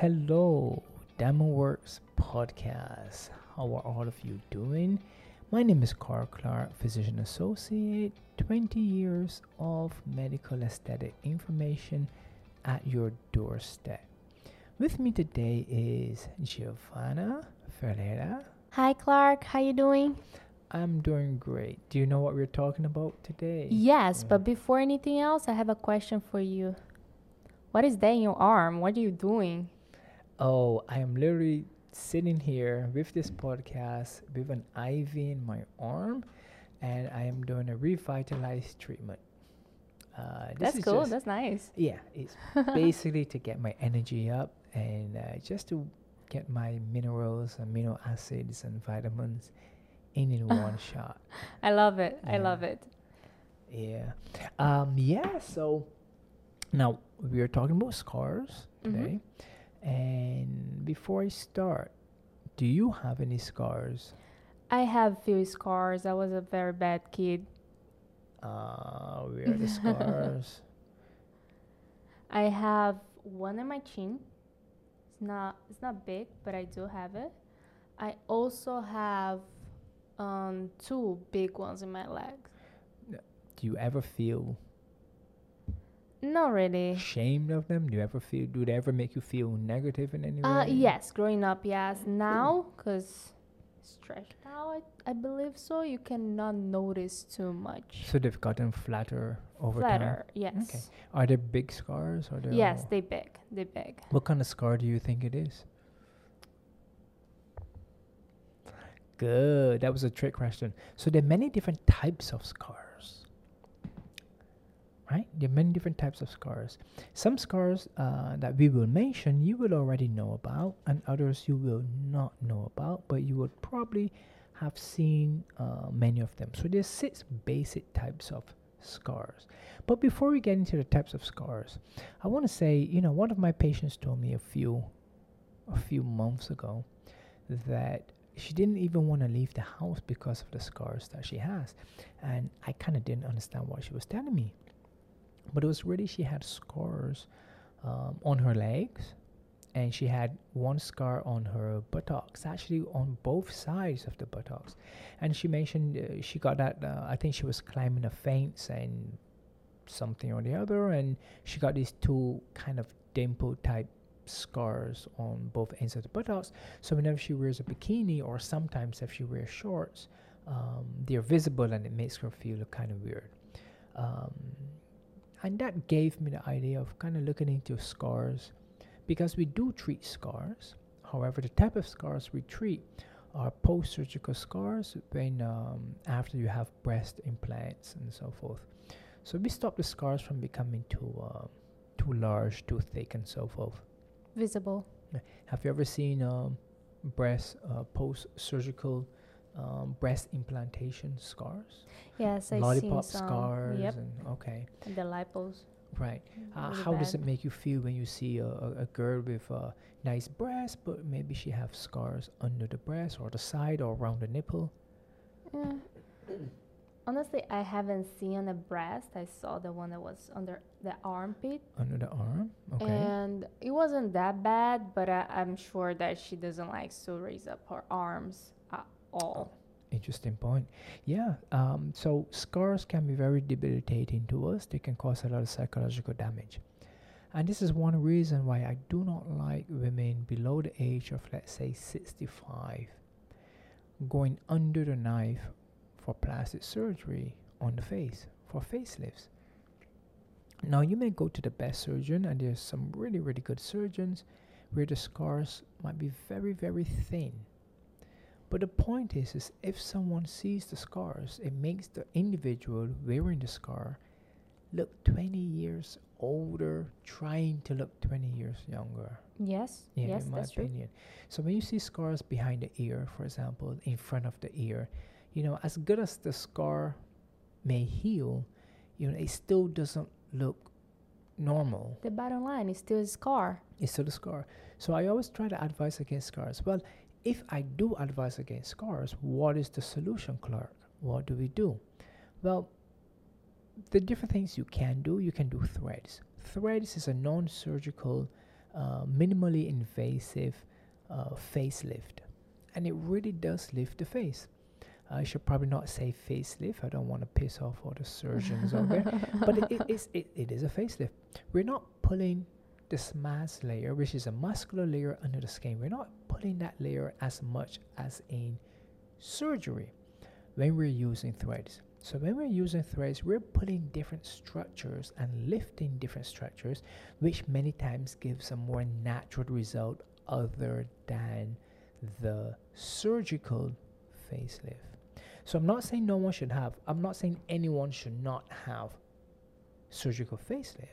Hello, Diamond Works Podcast. How are all of you doing? My name is Carl Clarke, physician associate, 20 years of medical aesthetic information at your doorstep. With me today is Gyovanna Ferreira. Hi Clarke, how are you doing? I'm doing great. Do you know what we're talking about today? Yes, Mm. but before anything else, I have a question for you. What is that in your arm? What are you doing? Oh, I am literally sitting here with this podcast with an IV in my arm, and I am doing a revitalized treatment. Uh, this That's is cool. That's nice. yeah, it's basically to get my energy up and uh, just to get my minerals, amino acids, and vitamins in in one shot. I love it. I love it. Yeah. Um, yeah, so now we are talking about scars today. And before I start, do you have any scars? I have few scars. I was a very bad kid. Uh, where are the scars? I have one on my chin. It's not it's not big, but I do have it. I also have um two big ones in my legs. Do you ever feel Not really. ashamed of them? Do you ever feel? Do they ever make you feel negative in any way? Uh, yes, growing up, yes. Now, because stretched out, I, I believe so, you cannot notice too much. So they've gotten flatter over time. Flatter, yes. Are they big scars? Or they Yes, they big, they big. What kind of scar do you think it is? Good. That was a trick question. So there are many different types of scars. Right? There are many different types of scars. Some scars uh, that we will mention you will already know about, and others you will not know about, but you would probably have seen uh, many of them. So there's six basic types of scars. But before we get into the types of scars, I want to say, you know, one of my patients told me a few a few months ago that she didn't even want to leave the house because of the scars that she has. And I kind of didn't understand what she was telling me. But it was really she had scars um, on her legs and she had one scar on her buttocks, actually on both sides of the buttocks. And she mentioned uh, she got that, uh, I think she was climbing a fence and something or the other, and she got these two kind of dimple type scars on both ends of the buttocks. So whenever she wears a bikini, or sometimes if she wears shorts, um, they're visible and it makes her feel kind of weird. Um, and that gave me the idea of kind of looking into scars because we do treat scars. However, the type of scars we treat are post-surgical scars when um, after you have breast implants and so forth. So we stop the scars from becoming too uh, too large, too thick, and so forth. Visible. Have you ever seen um, breast uh, post-surgical um, breast implantation scars? Yes, I've Lollipop seen some. scars. Yep, And, okay, and the lipos. right. Uh, really how does it make you feel when you see a, a, a girl with a nice breast, but maybe she have scars under the breast or the side or around the nipple? Yeah. Honestly, I haven't seen the breast. I saw the one that was under the armpit, Under the arm? Okay. and it wasn't that bad. But I, I'm sure that she doesn't like to raise up her arms all. Interesting point. Yeah. Um, so scars can be very debilitating to us. They can cause a lot of psychological damage. And this is one reason why I do not like women below the age of, let's say, 65 going under the knife for plastic surgery on the face, for facelifts. Now, you may go to the best surgeon, and there's some really, really good surgeons where the scars might be very, very thin. But the point is, is if someone sees the scars, it makes the individual wearing the scar look 20 years older, trying to look 20 years younger. Yes, Yeah, yes, in my that's true. opinion. So when you see scars behind the ear, for example, in front of the ear, you know, as good as the scar may heal, you know, it still doesn't look normal. The bottom line is still a scar. It's still a scar. So I always try to advise against scars. Well, if I do advise against scars, what is the solution, Clarke? What do we do? Well, the different things you can do, you can do threads. Threads is a non surgical uh, minimally invasive uh, facelift, and it really does lift the face. I should probably not say facelift. I don't want to piss off all the surgeons out there, but it, it is it, it is a facelift. We're not pulling this SMAS layer, which is a muscular layer under the skin. We're not pulling that layer as much as in surgery when we're using threads. So when we're using threads, we're putting different structures and lifting different structures, which many times gives a more natural result other than the surgical facelift. So I'm not saying no one should have, I'm not saying anyone should not have surgical facelift.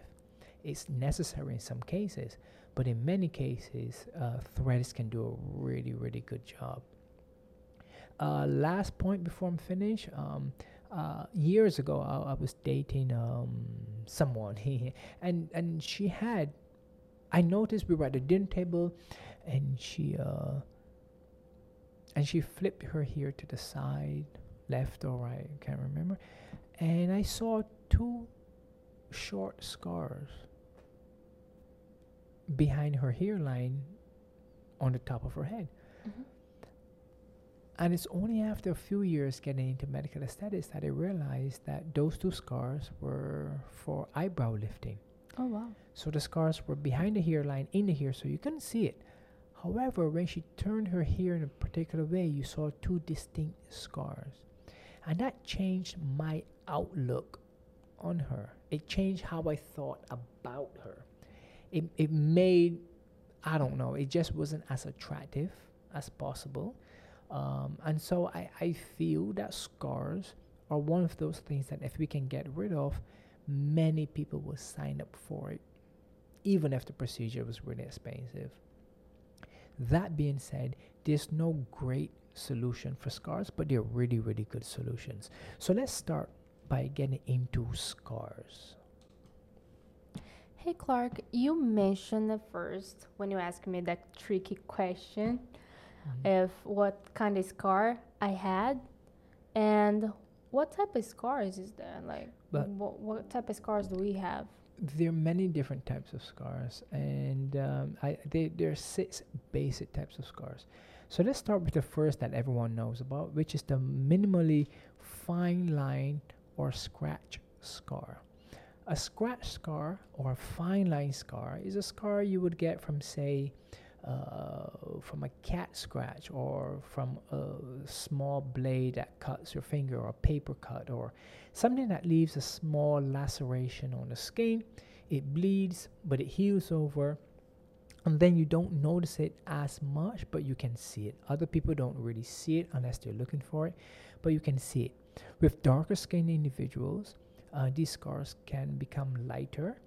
It's necessary in some cases, but in many cases, uh, threads can do a really, really good job. Uh, last point before I'm finished. Um, uh, years ago, I, I was dating um, someone, and and she had. I noticed we were at the dinner table, and she uh, and she flipped her hair to the side left or right, I can't remember. And I saw two short scars behind her hairline on the top of her head. Mm-hmm. And it's only after a few years getting into medical aesthetics that I realized that those two scars were for eyebrow lifting. Oh, wow. So the scars were behind the hairline, in the hair, so you couldn't see it. However, when she turned her hair in a particular way, you saw two distinct scars. And that changed my outlook on her. It changed how I thought about her. It, it made, I don't know, it just wasn't as attractive as possible. Um, and so I, I feel that scars are one of those things that if we can get rid of, many people will sign up for it, even if the procedure was really expensive. That being said, there's no great solution for scars, but they're really, really good solutions. So let's start by getting into scars. Hey Clarke, you mentioned at first when you asked me that tricky question mm-hmm. of what kind of scar I had and what type of scars is there? Like, wh- what type of scars do we have? There are many different types of scars, and um, I, they, there are six basic types of scars. So let's start with the first that everyone knows about, which is the minimally fine line or scratch scar. A scratch scar or a fine line scar is a scar you would get from, say, uh, from a cat scratch or from a small blade that cuts your finger or a paper cut or something that leaves a small laceration on the skin. It bleeds, but it heals over and then you don't notice it as much but you can see it other people don't really see it unless they're looking for it but you can see it with darker skinned individuals uh, these scars can become lighter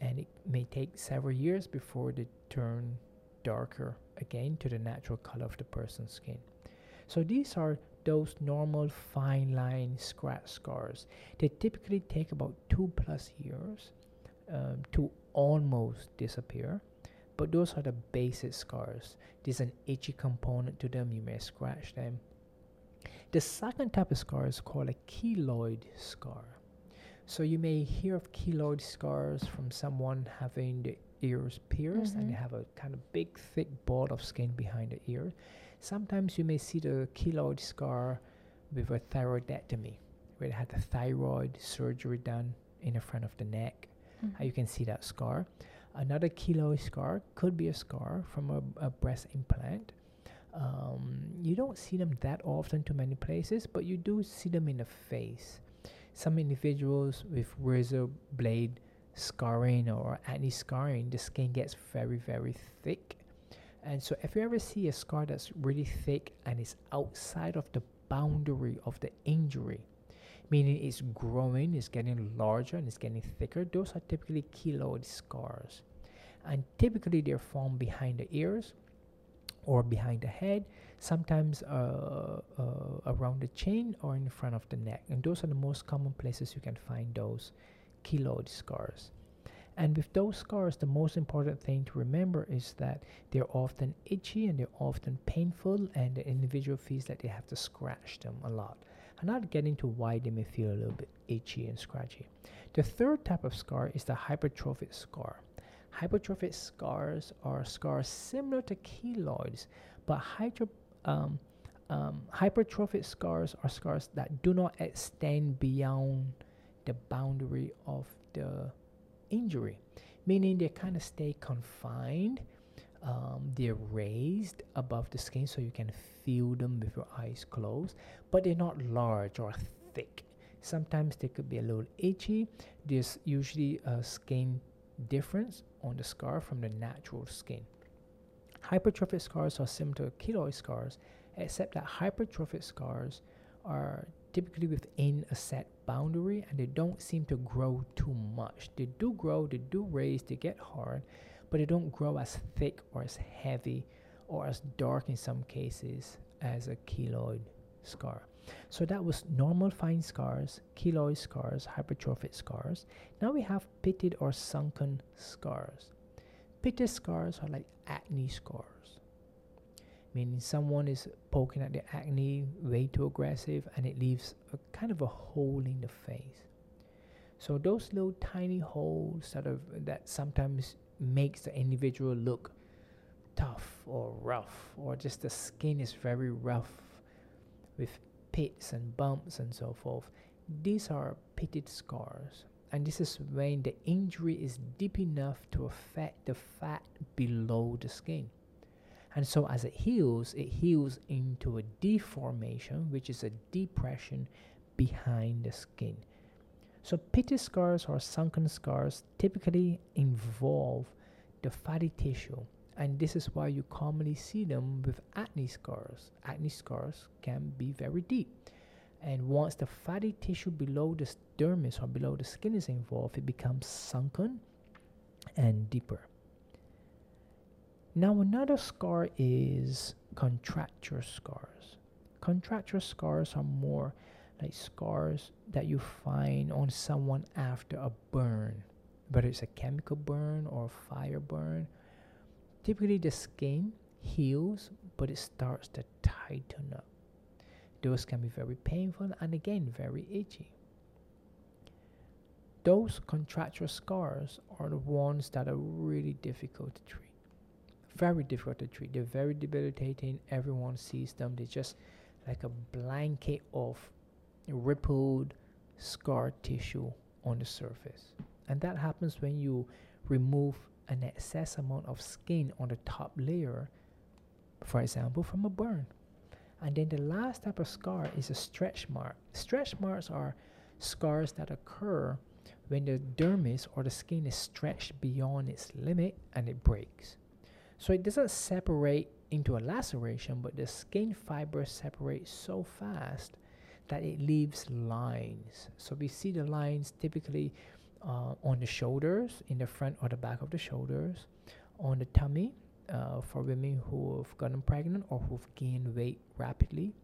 and it may take several years before they turn darker again to the natural color of the person's skin so these are those normal fine line scratch scars they typically take about two plus years um, to almost disappear but those are the basic scars. There's an itchy component to them, you may scratch them. The second type of scar is called a keloid scar. So you may hear of keloid scars from someone having the ears pierced mm-hmm. and they have a kind of big thick ball of skin behind the ear. Sometimes you may see the keloid scar with a thyroidectomy, where they had the thyroid surgery done in the front of the neck. Mm-hmm. you can see that scar. Another keloid scar could be a scar from a, a breast implant. Um, you don't see them that often to many places, but you do see them in the face. Some individuals with razor blade scarring or acne scarring, the skin gets very, very thick. And so, if you ever see a scar that's really thick and is outside of the boundary of the injury, meaning it's growing, it's getting larger, and it's getting thicker. Those are typically keloid scars. And typically they're formed behind the ears or behind the head, sometimes uh, uh, around the chin or in front of the neck. And those are the most common places you can find those keloid scars. And with those scars, the most important thing to remember is that they're often itchy and they're often painful, and the individual feels that they have to scratch them a lot. I'm not getting to why they may feel a little bit itchy and scratchy. The third type of scar is the hypertrophic scar. Hypertrophic scars are scars similar to keloids, but hydro, um, um, hypertrophic scars are scars that do not extend beyond the boundary of the injury, meaning they kind of stay confined. Um, they're raised above the skin so you can feel them with your eyes closed, but they're not large or thick. Sometimes they could be a little itchy. There's usually a skin difference on the scar from the natural skin. Hypertrophic scars are similar to keloid scars, except that hypertrophic scars are typically within a set boundary and they don't seem to grow too much. They do grow, they do raise, they get hard, but they don't grow as thick or as heavy or as dark in some cases as a keloid scar. So that was normal fine scars, keloid scars, hypertrophic scars. Now we have pitted or sunken scars. Pitted scars are like acne scars, meaning someone is poking at the acne way too aggressive and it leaves a kind of a hole in the face. So those little tiny holes that are that sometimes makes the individual look tough or rough or just the skin is very rough with pits and bumps and so forth. These are pitted scars, and this is when the injury is deep enough to affect the fat below the skin. And so, as it heals, it heals into a deformation, which is a depression behind the skin. So, pitted scars or sunken scars typically involve the fatty tissue and this is why you commonly see them with acne scars. Acne scars can be very deep. And once the fatty tissue below the dermis or below the skin is involved, it becomes sunken and deeper. Now, another scar is contracture scars. Contracture scars are more like scars that you find on someone after a burn, whether it's a chemical burn or a fire burn Typically, the skin heals, but it starts to tighten up. Those can be very painful and again very itchy. Those contracture scars are the ones that are really difficult to treat. Very difficult to treat. They're very debilitating. Everyone sees them. They're just like a blanket of rippled scar tissue on the surface. And that happens when you remove an excess amount of skin on the top layer, for example, from a burn. And then the last type of scar is a stretch mark. Stretch marks are scars that occur when the dermis or the skin is stretched beyond its limit and it breaks. So it doesn't separate into a laceration, but the skin fibers separate so fast that it leaves lines. So we see the lines typically uh, on the shoulders, in the front or the back of the shoulders, on the tummy uh, for women who have gotten pregnant or who've gained weight rapidly.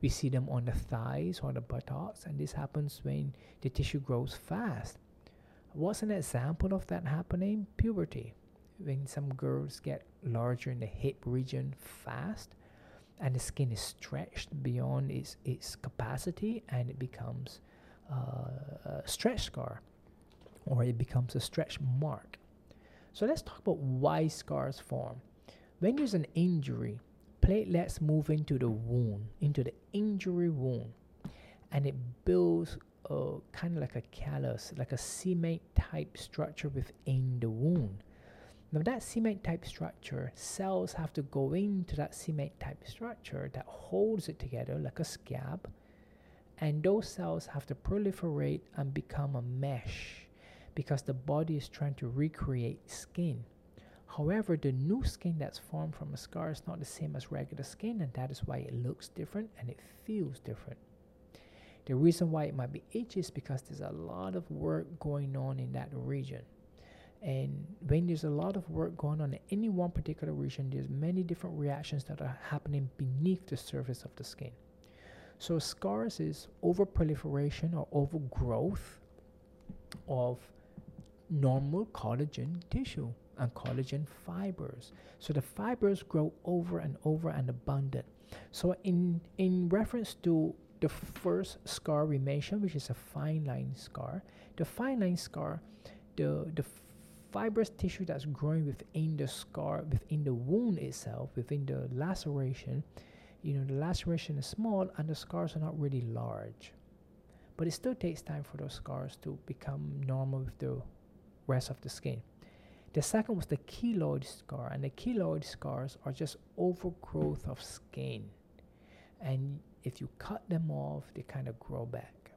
We see them on the thighs or the buttocks, and this happens when the tissue grows fast. What's an example of that happening? Puberty. When some girls get larger in the hip region fast, and the skin is stretched beyond its, its capacity, and it becomes uh, a stretch scar or it becomes a stretch mark. So let's talk about why scars form. When there's an injury, platelets move into the wound, into the injury wound, and it builds a kind of like a callus, like a cement type structure within the wound. Now, that cement type structure, cells have to go into that cement type structure that holds it together like a scab, and those cells have to proliferate and become a mesh because the body is trying to recreate skin. However, the new skin that's formed from a scar is not the same as regular skin, and that is why it looks different and it feels different. The reason why it might be itchy is because there's a lot of work going on in that region. And when there's a lot of work going on in any one particular region, there's many different reactions that are happening beneath the surface of the skin. So scars is overproliferation or overgrowth of normal collagen tissue and collagen fibers. So the fibers grow over and over and abundant. So in in reference to the first scar we mentioned, which is a fine line scar, the fine line scar, the the fibrous tissue that's growing within the scar, within the wound itself, within the laceration, you know, the laceration is small and the scars are not really large. But it still takes time for those scars to become normal with the rest of the skin. The second was the keloid scar, and the keloid scars are just overgrowth of skin. And if you cut them off, they kind of grow back.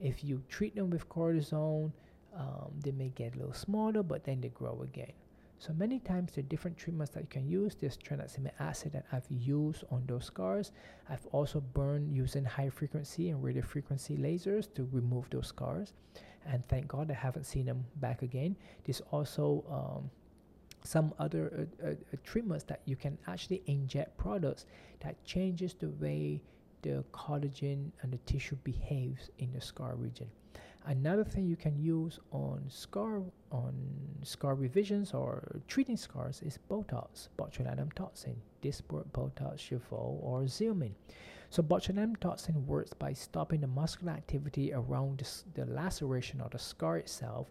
If you treat them with cortisone, um, they may get a little smaller, but then they grow again. So many times are different treatments that you can use. There's tranexamic acid that I've used on those scars. I've also burned using high frequency and radio frequency lasers to remove those scars. And thank God I haven't seen them back again. There's also um, some other uh, uh, uh treatments that you can actually inject products that changes the way the collagen and the tissue behaves in the scar region. Another thing you can use on scar on scar revisions or treating scars is Botox, botulinum toxin, Dysport, Botox, Jeuveau, or Xeomin. So botulinum toxin works by stopping the muscular activity around the, the laceration or the scar itself,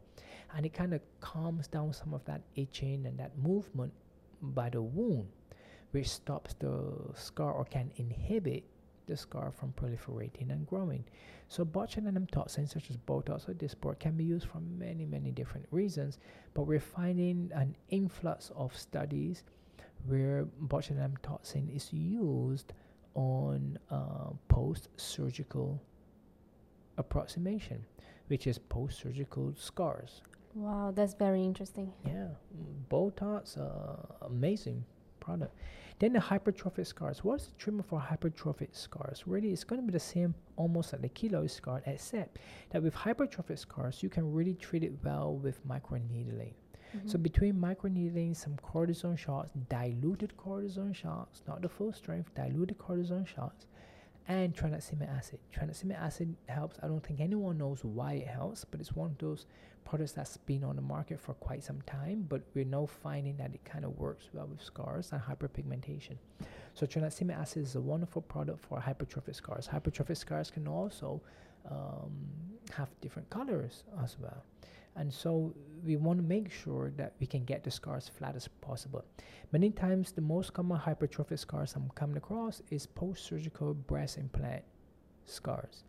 and it kind of calms down some of that itching and that movement by the wound, which stops the scar or can inhibit the scar from proliferating and growing. So botulinum toxins such as Botox or Dysport can be used for many, many different reasons, but we're finding an influx of studies where botulinum toxin is used on uh, post-surgical approximation, which is post-surgical scars. Wow, that's very interesting. Yeah, Botox, uh, amazing product. Then the hypertrophic scars. What's the treatment for hypertrophic scars? Really, it's going to be the same almost like the keloid scar, except that with hypertrophic scars, you can really treat it well with microneedling. Mm-hmm. So between microneedling, some cortisone shots, diluted cortisone shots, not the full strength, diluted cortisone shots, and tranexamic acid. Tranexamic acid helps. I don't think anyone knows why it helps, but it's one of those products that's been on the market for quite some time, but we're now finding that it kind of works well with scars and hyperpigmentation. So tranexamic acid is a wonderful product for hypertrophic scars. Hypertrophic scars can also um, have different colors as well. And so we want to make sure that we can get the scars flat as possible. Many times, the most common hypertrophic scars I'm coming across is post-surgical breast implant scars.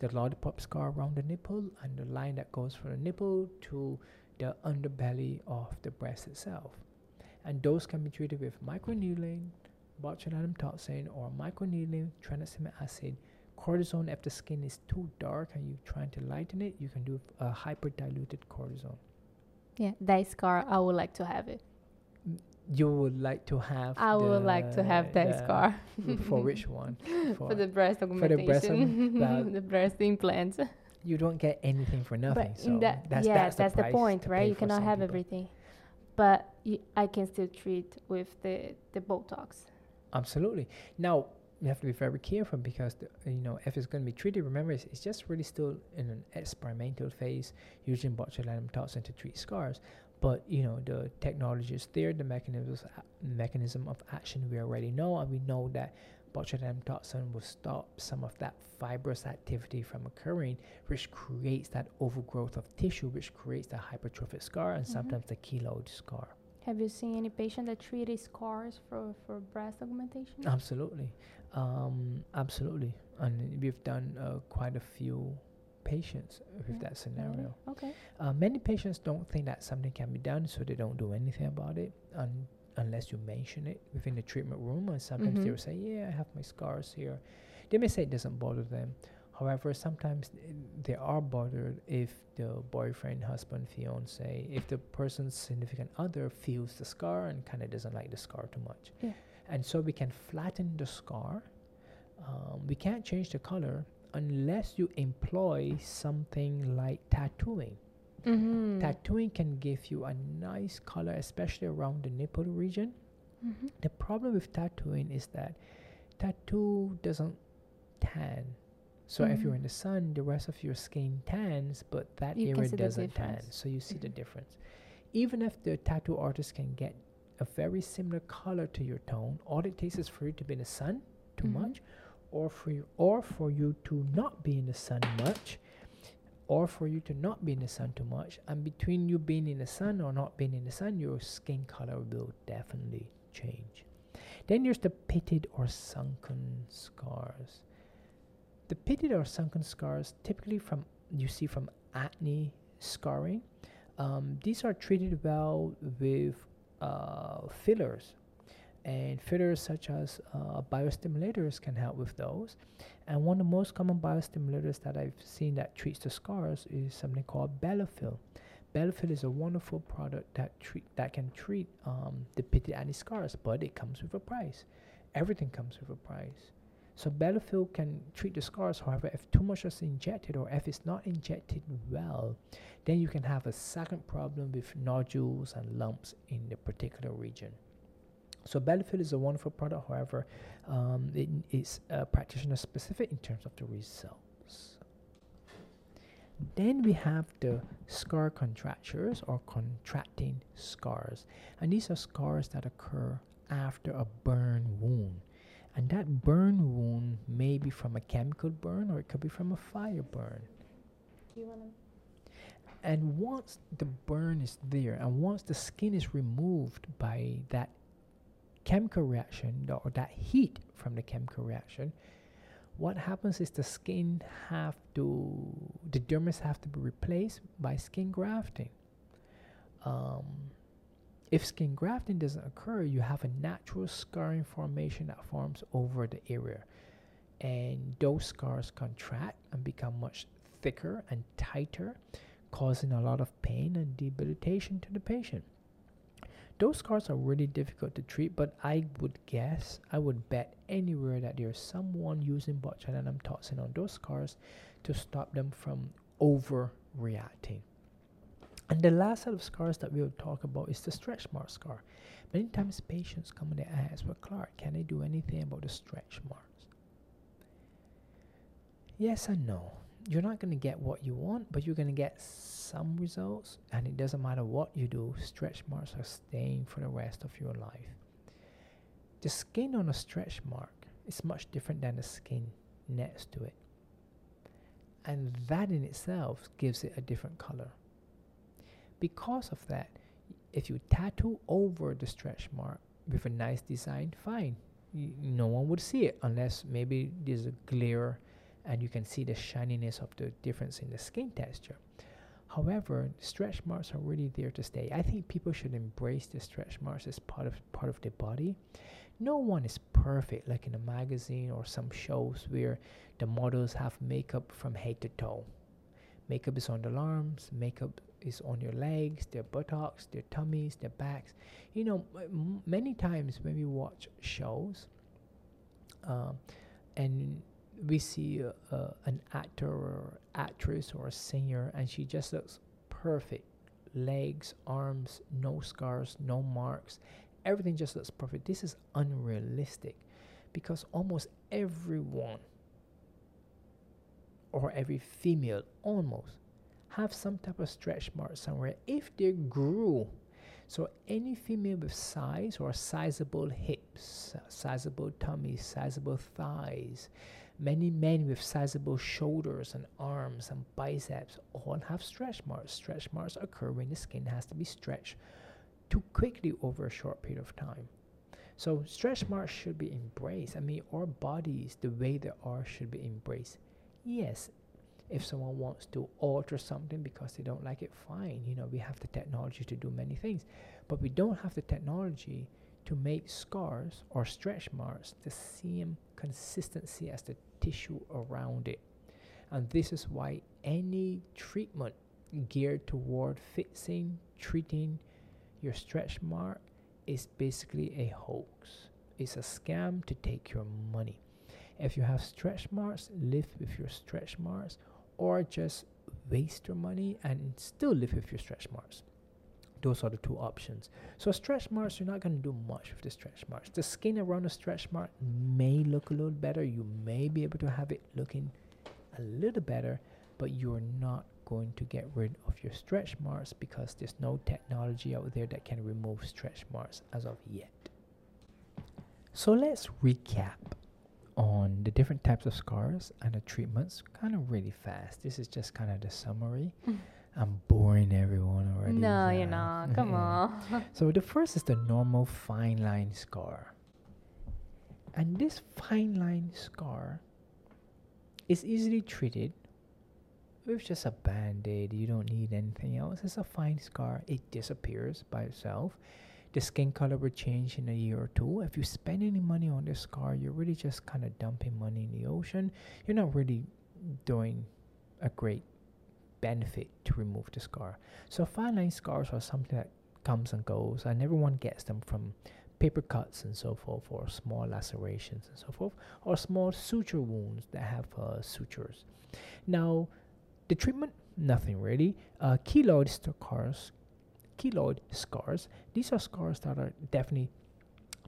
The lollipop scar around the nipple and the line that goes from the nipple to the underbelly of the breast itself. And those can be treated with microneedling, botulinum toxin, or microneedling, tranexamic acid, cortisone if the skin is too dark and you're trying to lighten it you can do a hyper diluted cortisone. Yeah that scar. I would like to have it. You would like to have i would like to have that scar. For which one? For, for, the breast augmentation for the breast, the breast implants. You don't get anything for nothing but so that, that's, yeah that's, that's the, the point right? you cannot have people. everything. But I can still treat with the the botox. Absolutely. Now you have to be very careful because the, you know if it's going to be treated remember it's, it's, just really still in an experimental phase using botulinum toxin to treat scars but you know the technology is there the mechanisms mechanism of action we already know and we know that botulinum toxin will stop some of that fibrous activity from occurring which creates that overgrowth of tissue which creates the hypertrophic scar and mm-hmm. sometimes the keloid scar have you seen any patient that treated scars for, for breast augmentation? Absolutely. Um, absolutely. And we've done uh, quite a few patients with yeah. that scenario. Okay. Uh, many patients don't think that something can be done, so they don't do anything about it un- unless you mention it within the treatment room. And sometimes mm-hmm. they will say, Yeah, I have my scars here. They may say it doesn't bother them. However, sometimes they are bothered if the boyfriend, husband, fiance, if the person's significant other feels the scar and kind of doesn't like the scar too much. Yeah. And so we can flatten the scar. Um, we can't change the color unless you employ something like tattooing. Mm-hmm. Tattooing can give you a nice color, especially around the nipple region. Mm-hmm. The problem with tattooing is that tattoo doesn't tan so mm-hmm. if you're mm-hmm. in the sun, the rest of your skin tans, but that you area doesn't tan. So you see mm-hmm. the difference. Even if the tattoo artist can get a very similar color to your tone, all it takes is for you to be in the sun too mm-hmm. much, or for you, or for you to not be in the sun much. or for you to not be in the sun too much. And between you being in the sun or not being in the sun, your skin color will definitely change. Then there's the pitted or sunken scars. The pitted or sunken scars typically from you see from acne scarring. Um, these are treated well with uh, fillers and fillers such as uh, biostimulators can help with those. And one of the most common biostimulators that I've seen that treats the scars is something called Bellafill. Bellafill is a wonderful product that treat that can treat um, the pitted acne scars, but it comes with a price. Everything comes with a price. So Bellafill can treat the scars. However, if too much is injected or if it's not injected well, then you can have a second problem with nodules and lumps in the particular region. So Bellafill is a wonderful product. However, um, it is uh, practitioner specific in terms of the results. Then we have the scar contractures or contracting scars. And these are scars that occur after a burn wound. And that burn wound may be from a chemical burn or it could be from a fire burn. Do you want to? And once the burn is there and once the skin is removed by that chemical reaction or that heat from the chemical reaction, what happens is the skin have to, the dermis have to be replaced by skin grafting. Um, if skin grafting doesn't occur, you have a natural scarring formation that forms over the area. And those scars contract and become much thicker and tighter, causing a lot of pain and debilitation to the patient. Those scars are really difficult to treat, but I would guess, I would bet anywhere that there's someone using botulinum toxin on those scars to stop them from overreacting. And the last set of scars that we will talk about is the stretch mark scar. Many times patients come and they ask, well, Clarke, can I do anything about the stretch marks? Yes and no you're not going to get what you want, but you're going to get some results. And it doesn't matter what you do, stretch marks are staying for the rest of your life. The skin on a stretch mark is much different than the skin next to it. And that in itself gives it a different color. Because of that, if you tattoo over the stretch mark with a nice design, fine. Y no one would see it unless maybe there's a glare and you can see the shininess of the difference in the skin texture. However, stretch marks are really there to stay. I think people should embrace the stretch marks as part of part of their body. No one is perfect, like in a magazine or some shows where the models have makeup from head to toe. Makeup is on the arms, makeup is on your legs, their buttocks, their tummies, their backs. You know, many times when we watch shows, um, and we see uh, uh, an actor or actress or a singer and she just looks perfect. Legs arms no scars no marks. Everything just looks perfect. This is unrealistic because almost everyone or every female almost have some type of stretch mark somewhere if they grew so any female with size or sizable hips sizable tummy sizable thighs Many men with sizable shoulders and arms and biceps all have stretch marks. Stretch marks occur when the skin has to be stretched too quickly over a short period of time. So stretch marks should be embraced. I mean, our bodies, the way they are, should be embraced. Yes, if someone wants to alter something because they don't like it, fine. You know, we have the technology to do many things, but we don't have the technology to make scars or stretch marks the same consistency as the tissue around it. And this is why any treatment geared toward fixing, treating your stretch mark is basically a hoax. It's a scam to take your money. If you have stretch marks, live with your stretch marks, or just waste your money and still live with your stretch marks. Those are the two options. So stretch marks, you're not going to do much with the stretch marks. The skin around the stretch mark may look a little better. You may be able to have it looking a little better, but you're not going to get rid of your stretch marks because there's no technology out there that can remove stretch marks as of yet. So let's recap on the different types of scars and the treatments kind of really fast. This is just kind of the summary. Mm. I'm boring everyone already. No, you're not. Come on. So the first is the normal fine line scar. And this fine line scar is easily treated with just a band-aid. You don't need anything else. It's a fine scar. It disappears by itself. The skin color will change in a year or two. If you spend any money on this scar, you're really just kind of dumping money in the ocean. You're not really doing a great benefit to remove the scar. So fine line scars are something that comes and goes, and everyone gets them from paper cuts and so forth, or small lacerations and so forth, or small suture wounds that have uh, sutures. Now, the treatment, nothing really. Uh, keloid scars, keloid scars. These are scars that are definitely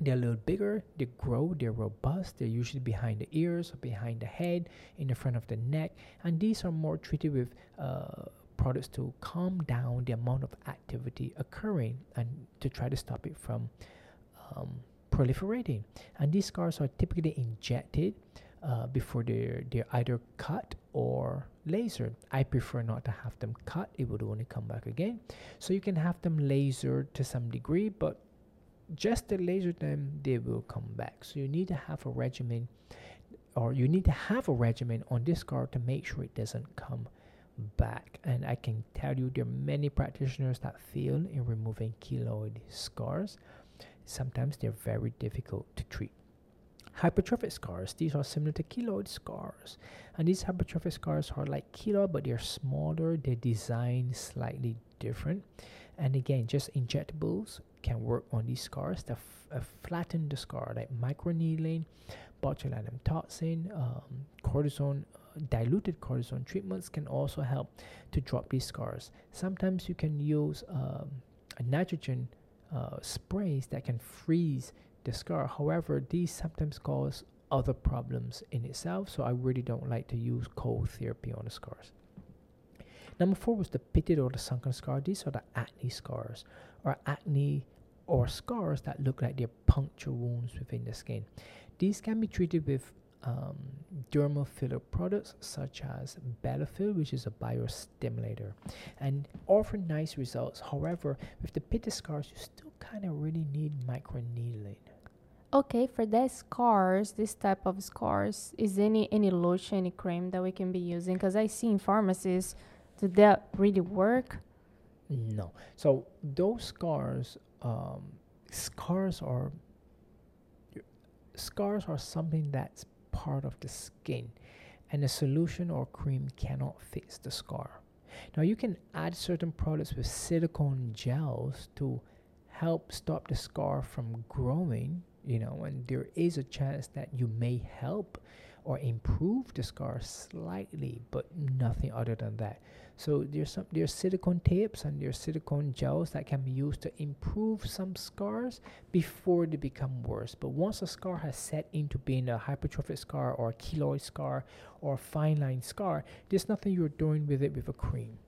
they're a little bigger, they grow, they're robust, they're usually behind the ears or behind the head, in the front of the neck, and these are more treated with uh, products to calm down the amount of activity occurring and to try to stop it from um, proliferating. And these scars are typically injected uh, before they're, they're either cut or lasered. I prefer not to have them cut, it would only come back again. So you can have them lasered to some degree, but just to laser them, they will come back. So you need to have a regimen, or you need to have a regimen on this scar to make sure it doesn't come back. And I can tell you, there are many practitioners that fail in removing keloid scars. Sometimes they're very difficult to treat. Hypertrophic scars, these are similar to keloid scars. And these hypertrophic scars are like keloid, but they're smaller, they're designed slightly different. And again, just injectables can work on these scars to f- uh, flatten the scar, like microneedling, botulinum toxin, um, cortisone, uh, diluted cortisone treatments can also help to drop these scars. Sometimes you can use um, nitrogen uh, sprays that can freeze the scar. However, these sometimes cause other problems in itself, so I really don't like to use cold therapy on the scars. Number four was the pitted or the sunken scar. These are the acne scars, or acne or scars that look like they're puncture wounds within the skin. These can be treated with um, dermal filler products such as Bellafill, which is a biostimulator, and offer nice results. However, with the pitted scars, you still kind of really need microneedling. Okay, for that scars, this type of scars, is any any lotion, any cream that we can be using? Because I see in pharmacies, do that really work? No. So those scars, um, scars are scars are something that's part of the skin, and a solution or cream cannot fix the scar. Now you can add certain products with silicone gels to help stop the scar from growing. You know, and there is a chance that you may help or improve the scar slightly, but nothing other than that. So there's some there's silicone tapes and there's silicone gels that can be used to improve some scars before they become worse. But once a scar has set into being a hypertrophic scar or a keloid scar or a fine line scar, there's nothing you're doing with it with a cream.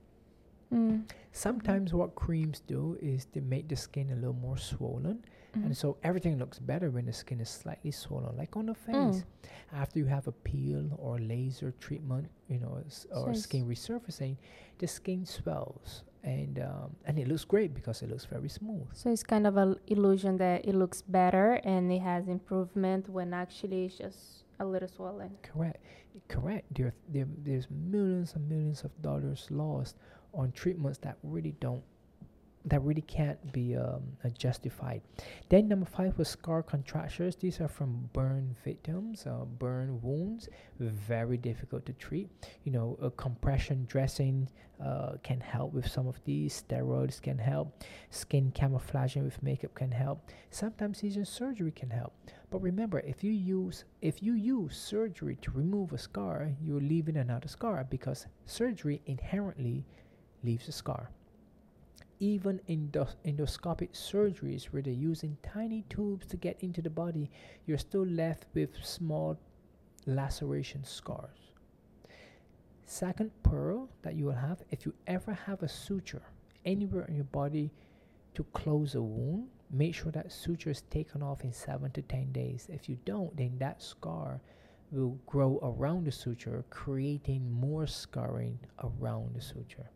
Mm. Sometimes what creams do is they make the skin a little more swollen Mhm. and so everything looks better when the skin is slightly swollen, like on the face. Mm. After you have a peel or laser treatment, you know, s- or So skin resurfacing, the skin swells and um, and it looks great because it looks very smooth. So it's kind of an illusion that it looks better and it has improvement when actually it's just a little swollen. Correct, correct. There, there, there's millions and millions of dollars lost on treatments that really don't, that really can't be um, uh, justified. Then number five was scar contractures. These are from burn victims, uh, burn wounds, very difficult to treat. You know, a compression dressing uh, can help with some of these. Steroids can help. Skin camouflaging with makeup can help. Sometimes even surgery can help. But remember, if you use if you use surgery to remove a scar, you're leaving another scar because surgery inherently leaves a scar. Even endos- endoscopic surgeries where they're using tiny tubes to get into the body, you're still left with small laceration scars. Second pearl that you will have if you ever have a suture anywhere in your body to close a wound, make sure that suture is taken off in seven to ten days. If you don't, then that scar will grow around the suture, creating more scarring around the suture.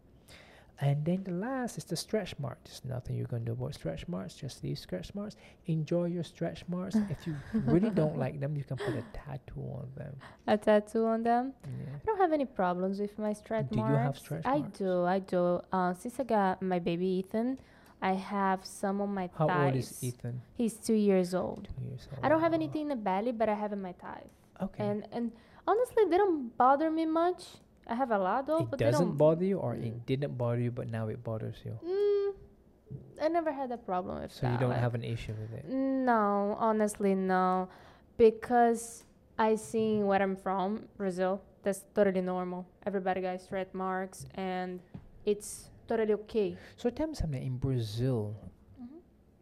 And then the last is the stretch marks. There's nothing you can do about stretch marks. Just leave stretch marks. Enjoy your stretch marks. if you really don't like them, you can put a tattoo on them. A tattoo on them. Yeah. I don't have any problems with my stretch marks. Do you have stretch I marks? I do. I do. Uh, since I got my baby Ethan, I have some on my How thighs. old is Ethan? He's two years old. Two years old. I don't have anything in the belly, but I have in my thighs. Okay. And and honestly, they don't bother me much. I have a lot though, it but doesn't bother you, or Mm. it didn't bother you, but now it bothers you. Mm, I never had a problem with So that. So you don't like- have an issue with it. No, honestly, no, because I seen where I'm from, Brazil. That's totally normal. Everybody got stretch marks, and it's totally okay. So tell me something. In Brazil, Mhm.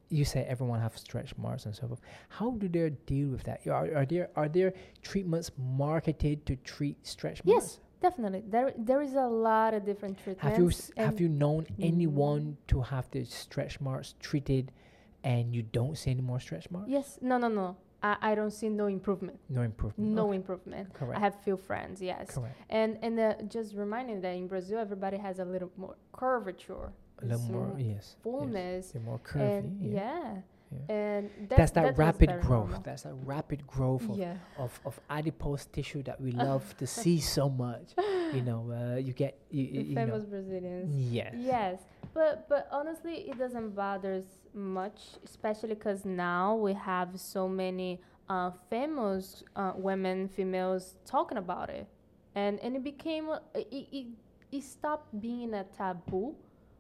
you say everyone have stretch marks and so forth. How do they deal with that? Are, are there are there treatments marketed to treat stretch marks? Yes, marks? Definitely, there there is a lot of different treatments. Have you s- have you known Mm. anyone to have the stretch marks treated, and you don't see any more stretch marks? Yes, no, no, no. I, I don't see no improvement. No improvement. No Okay, improvement. Correct. I have few friends, yes. Correct. And and uh, just reminding that in Brazil, everybody has a little more curvature, A little more. Yes. yes. fullness, They're more curvy. and yeah. yeah, Yeah. and that, That's that, that rapid growth. normal. That's that rapid growth of, Yeah. of, of adipose tissue that we love to see so much. You know, uh, you get you, The you know. famous Brazilians. Yes. Yes, but but honestly, it doesn't bother us much, especially because now we have so many uh, famous uh, women, females talking about it, and and it became a- it, it it stopped being a taboo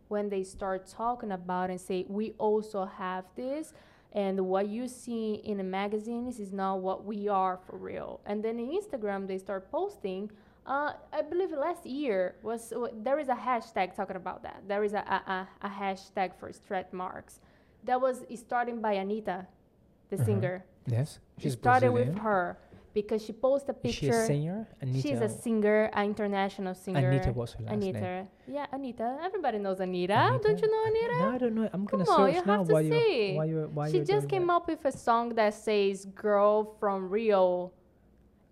when they start talking about and say we also have this. And what you see in the magazines is not what we are for real. And then in Instagram, they start posting uh, I believe last year was w- there is a hashtag talking about that. There is a, a, a, hashtag for stretch marks. That was starting by Anitta, the Uh-huh. singer. Yes. She started Brazilian. with her because she posted a picture. a singer? Anitta. She's a singer, an international singer. Anitta was her last Anitta. name. Yeah, Anitta. Everybody knows Anitta. Anitta? Don't you know Anitta? No, I don't know. I'm gonna on, search you now have to you see. while you while she just came that. up with a song that says "Girl from Rio"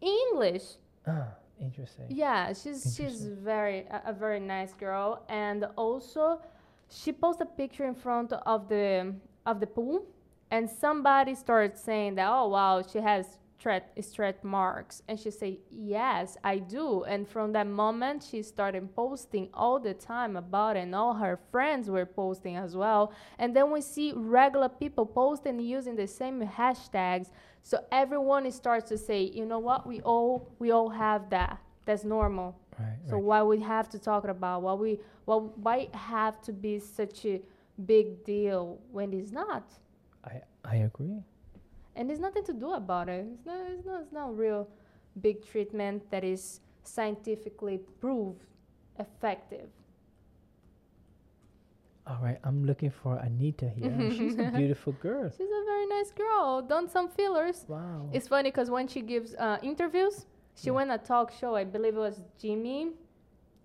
English. Ah, interesting. Yeah, she's she's very a, a very nice girl, and also she posted a picture in front of the of the pool, and somebody started saying that oh wow she has stretch stretch marks, and she said yes I do, and from that moment she started posting all the time about it, and all her friends were posting as well, and then we see regular people posting using the same hashtags. So everyone starts to say, you know what, we all we all have that. That's normal. Right. So right. why we have to talk about why we why why have to be such a big deal when it's not? I I agree. And there's nothing to do about it. It's not it's not it's not a real big treatment that is scientifically proved effective. All right. I'm looking for Anitta here. She's a beautiful girl. She's a very nice girl. Done some fillers. Wow. It's funny because when she gives uh, interviews, she Yeah. went a talk show. I believe it was Jimmy,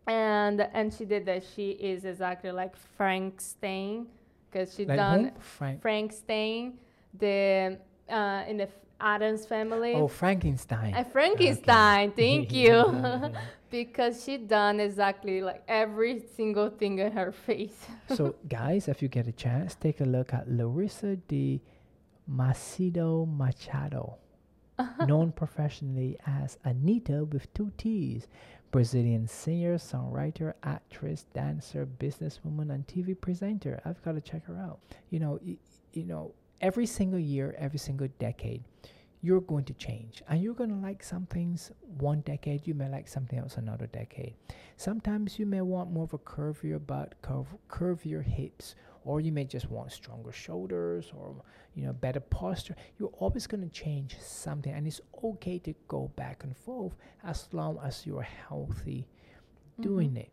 and and she did that. She is exactly like Frank Stein because she like done whom? Frank. Frank Stein, the uh, in the Addams family. Oh, Frankenstein. Uh, Frankenstein, thank you. Because she done exactly like every single thing in her face. so, guys, if you get a chance, take a look at Larissa de Macedo Machado, known professionally as Anitta with two T's, Brazilian singer, songwriter, actress, dancer, businesswoman, and TV presenter. I've got to check her out. You know, y- you know, every single year, every single decade, you're going to change. And you're going to like some things one decade you may like something else another decade. Sometimes you may want more of a curvier butt curve, curvier hips or you may just want stronger shoulders or you know better posture. You're always going to change something and it's okay to go back and forth as long as you're healthy doing it.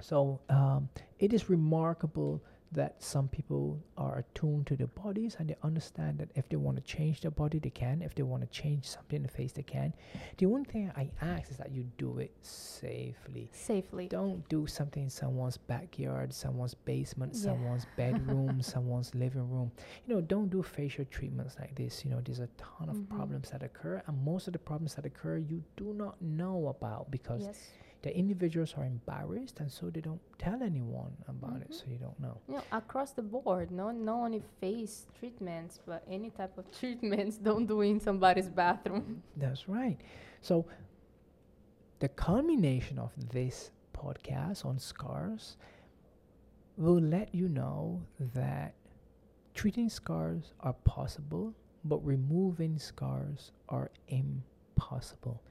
So um, it is remarkable that some people are attuned to their bodies and they understand that if they want to change their body, they can. If they want to change something in the face, they can. The only thing I ask is that you do it safely. Safely. Don't do something in someone's backyard, someone's basement, Yeah. someone's bedroom, someone's living room. You know, don't do facial treatments like this. You know, there's a ton of Mhm. problems that occur, and most of the problems that occur you do not know about because Yes. The individuals are embarrassed and so they don't tell anyone about it, Mhm. so you don't know. You know, across the board, no, not only face treatments, but any type of treatments. Don't do in somebody's bathroom. That's right. So, the culmination of this podcast on scars will let you know that treating scars are possible, but removing scars are impossible.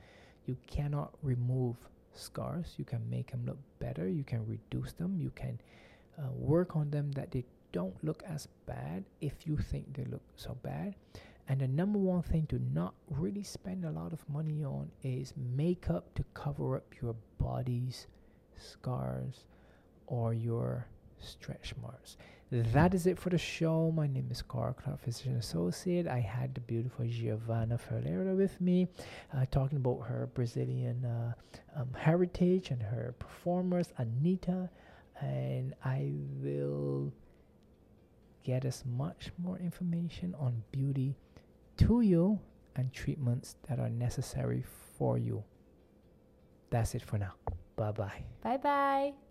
You cannot remove scars. You can make them look better. You can reduce them. You can uh, work on them that they don't look as bad if you think they look so bad. And the number one thing to not really spend a lot of money on is makeup to cover up your body's scars or your stretch marks. That is it for the show. My name is Carl Clarke, Physician Associate. I had the beautiful Gyovanna Ferreira with me, uh, talking about her Brazilian uh, um, heritage and her performers, Anitta. And I will get as much more information on beauty to you and treatments that are necessary for you. That's it for now. Bye bye. Bye bye.